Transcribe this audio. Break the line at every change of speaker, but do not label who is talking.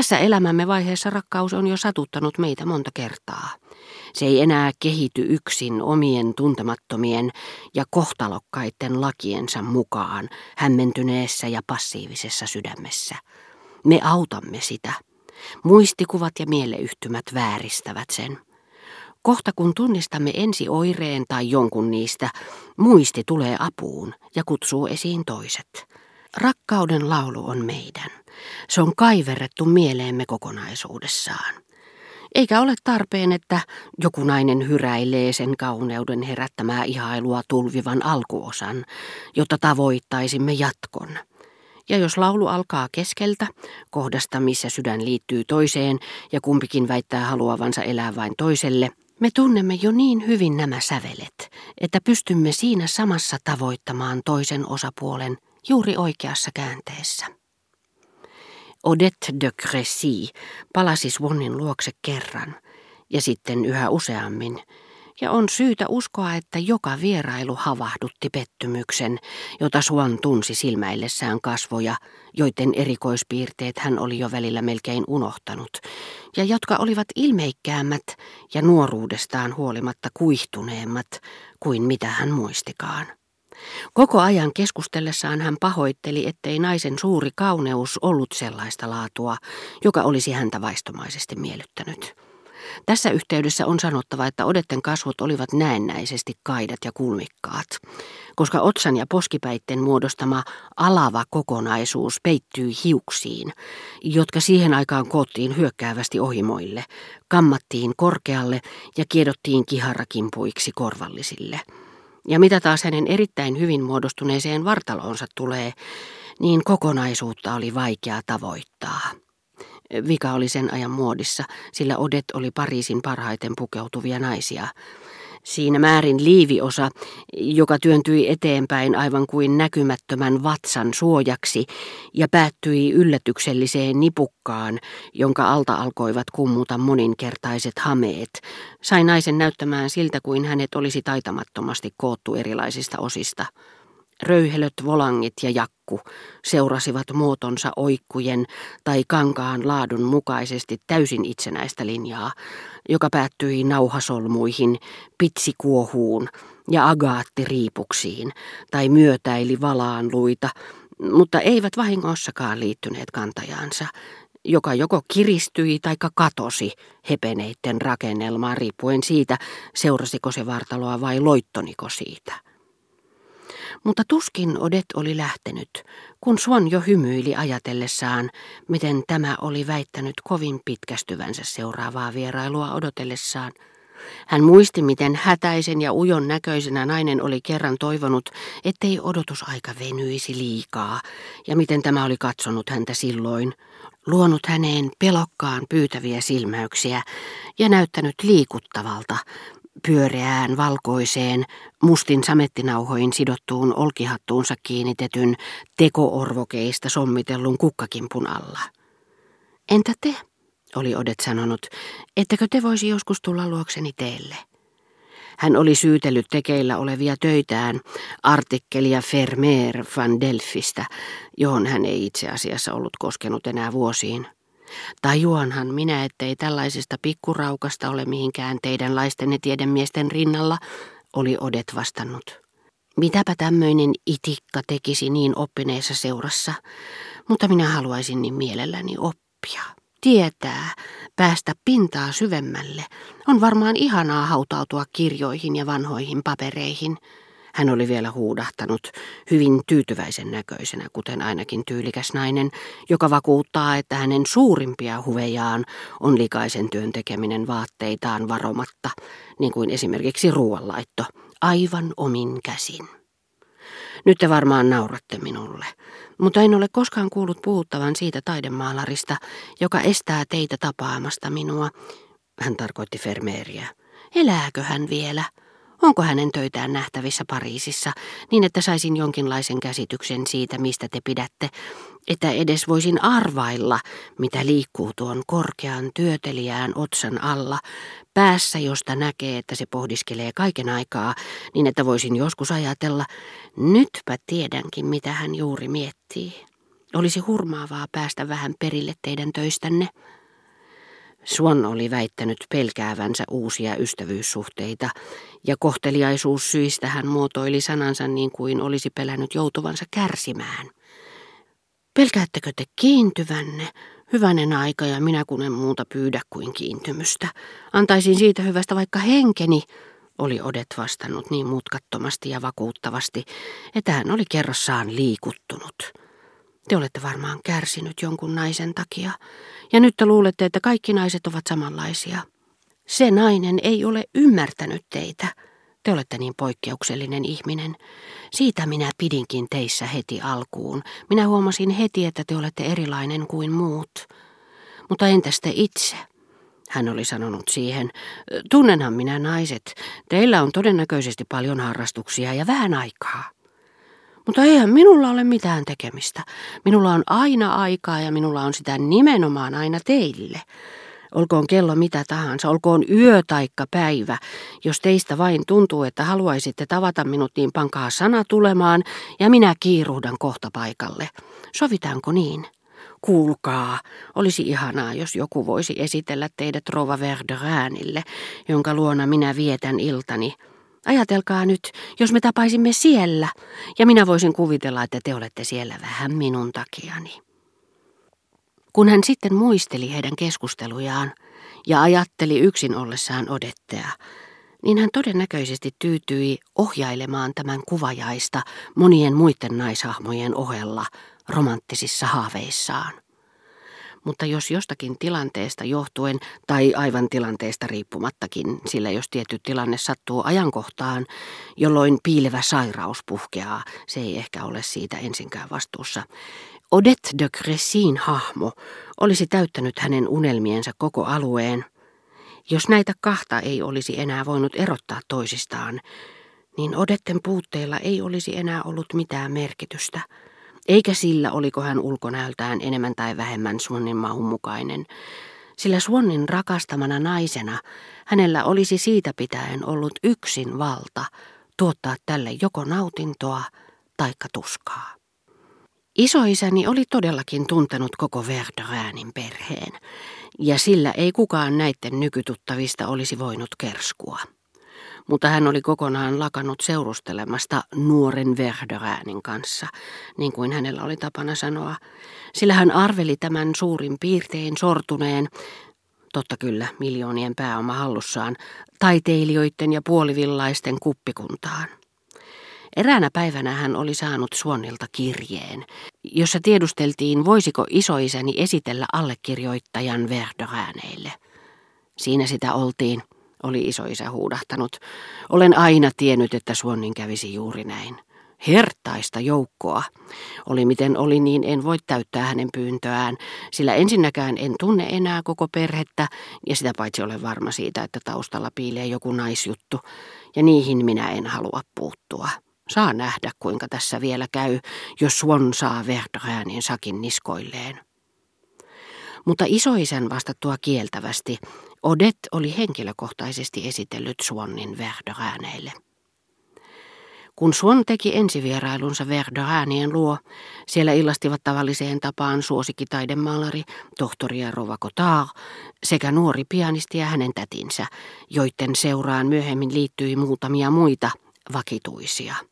Tässä elämämme vaiheessa rakkaus on jo satuttanut meitä monta kertaa. Se ei enää kehity yksin omien tuntemattomien ja kohtalokkaiden lakiensa mukaan hämmentyneessä ja passiivisessa sydämessä. Me autamme sitä. Muistikuvat ja mieleyhtymät vääristävät sen. Kohta kun tunnistamme ensi oireen tai jonkun niistä, muisti tulee apuun ja kutsuu esiin toiset. Rakkauden laulu on meidän. Se on kaiverrettu mieleemme kokonaisuudessaan. Eikä ole tarpeen, että joku nainen hyräilee sen kauneuden herättämää ihailua tulvivan alkuosan, jotta tavoittaisimme jatkon. Ja jos laulu alkaa keskeltä, kohdasta missä sydän liittyy toiseen ja kumpikin väittää haluavansa elää vain toiselle, me tunnemme jo niin hyvin nämä sävelet, että pystymme siinä samassa tavoittamaan toisen osapuolen juuri oikeassa käänteessä. Odette de Crécy palasi Swannin luokse kerran ja sitten yhä useammin, ja on syytä uskoa, että joka vierailu havahdutti pettymyksen, jota Swan tunsi silmäillessään kasvoja, joiden erikoispiirteet hän oli jo välillä melkein unohtanut, ja jotka olivat ilmeikkäämmät ja nuoruudestaan huolimatta kuihtuneemmat kuin mitä hän muistikaan. Koko ajan keskustellessaan hän pahoitteli, ettei naisen suuri kauneus ollut sellaista laatua, joka olisi häntä vaistomaisesti miellyttänyt. Tässä yhteydessä on sanottava, että odetten kasvot olivat näennäisesti kaidat ja kulmikkaat, koska otsan ja poskipäitten muodostama alava kokonaisuus peittyi hiuksiin, jotka siihen aikaan koottiin hyökkäävästi ohimoille, kammattiin korkealle ja kiedottiin kiharakimpuiksi korvallisille. Ja mitä taas hänen erittäin hyvin muodostuneeseen vartaloonsa tulee, niin kokonaisuutta oli vaikea tavoittaa. Vika oli sen ajan muodissa, sillä Odet oli Pariisin parhaiten pukeutuvia naisia. Siinä määrin liiviosa, joka työntyi eteenpäin aivan kuin näkymättömän vatsan suojaksi ja päättyi yllätykselliseen nipukkaan, jonka alta alkoivat kummuta moninkertaiset hameet, sai naisen näyttämään siltä kuin hänet olisi taitamattomasti koottu erilaisista osista. Röyhelöt, volangit ja jakku seurasivat muotonsa oikkujen tai kankaan laadun mukaisesti täysin itsenäistä linjaa, joka päättyi nauhasolmuihin, pitsikuohuun ja agaattiriipuksiin tai myötäili valaan luita, mutta eivät vahingossakaan liittyneet kantajansa, joka joko kiristyi tai katosi hepeneitten rakennelmaan riippuen siitä, seurasiko se vartaloa vai loittoniko siitä. Mutta tuskin Odet oli lähtenyt, kun Swan jo hymyili ajatellessaan, miten tämä oli väittänyt kovin pitkästyvänsä seuraavaa vierailua odotellessaan. Hän muisti, miten hätäisen ja ujon näköisenä nainen oli kerran toivonut, ettei odotusaika venyisi liikaa, ja miten tämä oli katsonut häntä silloin, luonut häneen pelokkaan pyytäviä silmäyksiä ja näyttänyt liikuttavalta, pyöreään valkoiseen, mustin samettinauhoin sidottuun olkihattuunsa kiinnitetyn tekoorvokeista sommitellun kukkakimpun alla. Entä te, oli Odet sanonut, ettekö te voisi joskus tulla luokseni teelle? Hän oli syytellyt tekeillä olevia töitään, artikkelia Fermer van Delfistä, johon hän ei itse asiassa ollut koskenut enää vuosiin. Tajuanhan minä, ettei tällaisesta pikkuraukasta ole mihinkään teidän laistenne tiedemiesten rinnalla, oli Odet vastannut. Mitäpä tämmöinen itikka tekisi niin oppineessa seurassa, mutta minä haluaisin niin mielelläni oppia. Tietää, päästä pintaa syvemmälle. On varmaan ihanaa hautautua kirjoihin ja vanhoihin papereihin. Hän oli vielä huudahtanut, hyvin tyytyväisen näköisenä, kuten ainakin tyylikäs nainen, joka vakuuttaa, että hänen suurimpia huvejaan on likaisen työn tekeminen vaatteitaan varomatta, niin kuin esimerkiksi ruoanlaitto, aivan omin käsin. Nyt te varmaan nauratte minulle, mutta en ole koskaan kuullut puhuttavan siitä taidemaalarista, joka estää teitä tapaamasta minua. Hän tarkoitti Fermeeriä. Elääkö hän vielä? Onko hänen töitään nähtävissä Pariisissa, niin että saisin jonkinlaisen käsityksen siitä, mistä te pidätte, että edes voisin arvailla, mitä liikkuu tuon korkean työtelijään otsan alla, päässä josta näkee, että se pohdiskelee kaiken aikaa, niin että voisin joskus ajatella, nytpä tiedänkin, mitä hän juuri miettii. Olisi hurmaavaa päästä vähän perille teidän töistänne. Suon oli väittänyt pelkäävänsä uusia ystävyyssuhteita, ja kohteliaisuussyistä hän muotoili sanansa niin kuin olisi pelännyt joutuvansa kärsimään. Pelkäättekö te kiintyvänne? Hyvänen aika ja minä kun en muuta pyydä kuin kiintymystä. Antaisin siitä hyvästä vaikka henkeni, oli Odet vastannut niin mutkattomasti ja vakuuttavasti, että hän oli kerrassaan liikuttunut. Te olette varmaan kärsinyt jonkun naisen takia, ja nyt te luulette, että kaikki naiset ovat samanlaisia. Se nainen ei ole ymmärtänyt teitä. Te olette niin poikkeuksellinen ihminen. Siitä minä pidinkin teissä heti alkuun. Minä huomasin heti, että te olette erilainen kuin muut. Mutta entäs te itse? Hän oli sanonut siihen, tunnenhan minä naiset, teillä on todennäköisesti paljon harrastuksia ja vähän aikaa. Mutta eihän minulla ole mitään tekemistä. Minulla on aina aikaa ja minulla on sitä nimenomaan aina teille. Olkoon kello mitä tahansa, olkoon yö taikka päivä. Jos teistä vain tuntuu, että haluaisitte tavata minut, niin pankaa sana tulemaan ja minä kiiruhdan kohta paikalle. Sovitaanko niin? Kuulkaa, olisi ihanaa, jos joku voisi esitellä teidät Rova Verderäänille, jonka luona minä vietän iltani. Ajatelkaa nyt, jos me tapaisimme siellä, ja minä voisin kuvitella, että te olette siellä vähän minun takiani. Kun hän sitten muisteli heidän keskustelujaan ja ajatteli yksin ollessaan odettea, niin hän todennäköisesti tyytyi ohjailemaan tämän kuvajaista monien muiden naishahmojen ohella romanttisissa haaveissaan. Mutta jos jostakin tilanteesta johtuen, tai aivan tilanteesta riippumattakin, sillä jos tietty tilanne sattuu ajankohtaan, jolloin piilevä sairaus puhkeaa, se ei ehkä ole siitä ensinkään vastuussa, Odette de Cressin hahmo olisi täyttänyt hänen unelmiensa koko alueen. Jos näitä kahta ei olisi enää voinut erottaa toisistaan, niin Odetten puutteella ei olisi enää ollut mitään merkitystä. Eikä sillä, oliko hän ulkonäöltään enemmän tai vähemmän Swannin mahun mukainen. Sillä Swannin rakastamana naisena hänellä olisi siitä pitäen ollut yksin valta tuottaa tälle joko nautintoa taikka tuskaa. Isoisäni oli todellakin tuntenut koko Verderäänin perheen, ja sillä ei kukaan näiden nykytuttavista olisi voinut kerskua. Mutta hän oli kokonaan lakannut seurustelemasta nuoren Verderäänin kanssa, niin kuin hänellä oli tapana sanoa, sillä hän arveli tämän suurin piirtein sortuneen, totta kyllä miljoonien pääoma hallussaan, taiteilijoiden ja puolivillaisten kuppikuntaan. Eräänä päivänä hän oli saanut Suonnilta kirjeen, jossa tiedusteltiin, voisiko isoisäni esitellä allekirjoittajan Verdorääneille. Siinä sitä oltiin, oli isoisä huudahtanut. Olen aina tiennyt, että Suonnin kävisi juuri näin. Hertaista joukkoa. Oli miten oli, niin en voi täyttää hänen pyyntöään, sillä ensinnäkään en tunne enää koko perhettä, ja sitä paitsi olen varma siitä, että taustalla piilee joku naisjuttu, ja niihin minä en halua puuttua. Saa nähdä, kuinka tässä vielä käy, jos Swan saa Verdräänin sakin niskoilleen. Mutta isoisän vastattua kieltävästi, Odet oli henkilökohtaisesti esitellyt Swannin Verdrääneille. Kun Swan teki ensivierailunsa Verdräänien luo, siellä illastivat tavalliseen tapaan suosikkitaidemaalari, tohtori ja Rova Cotard, sekä nuori pianisti ja hänen tätinsä, joiden seuraan myöhemmin liittyi muutamia muita vakituisia.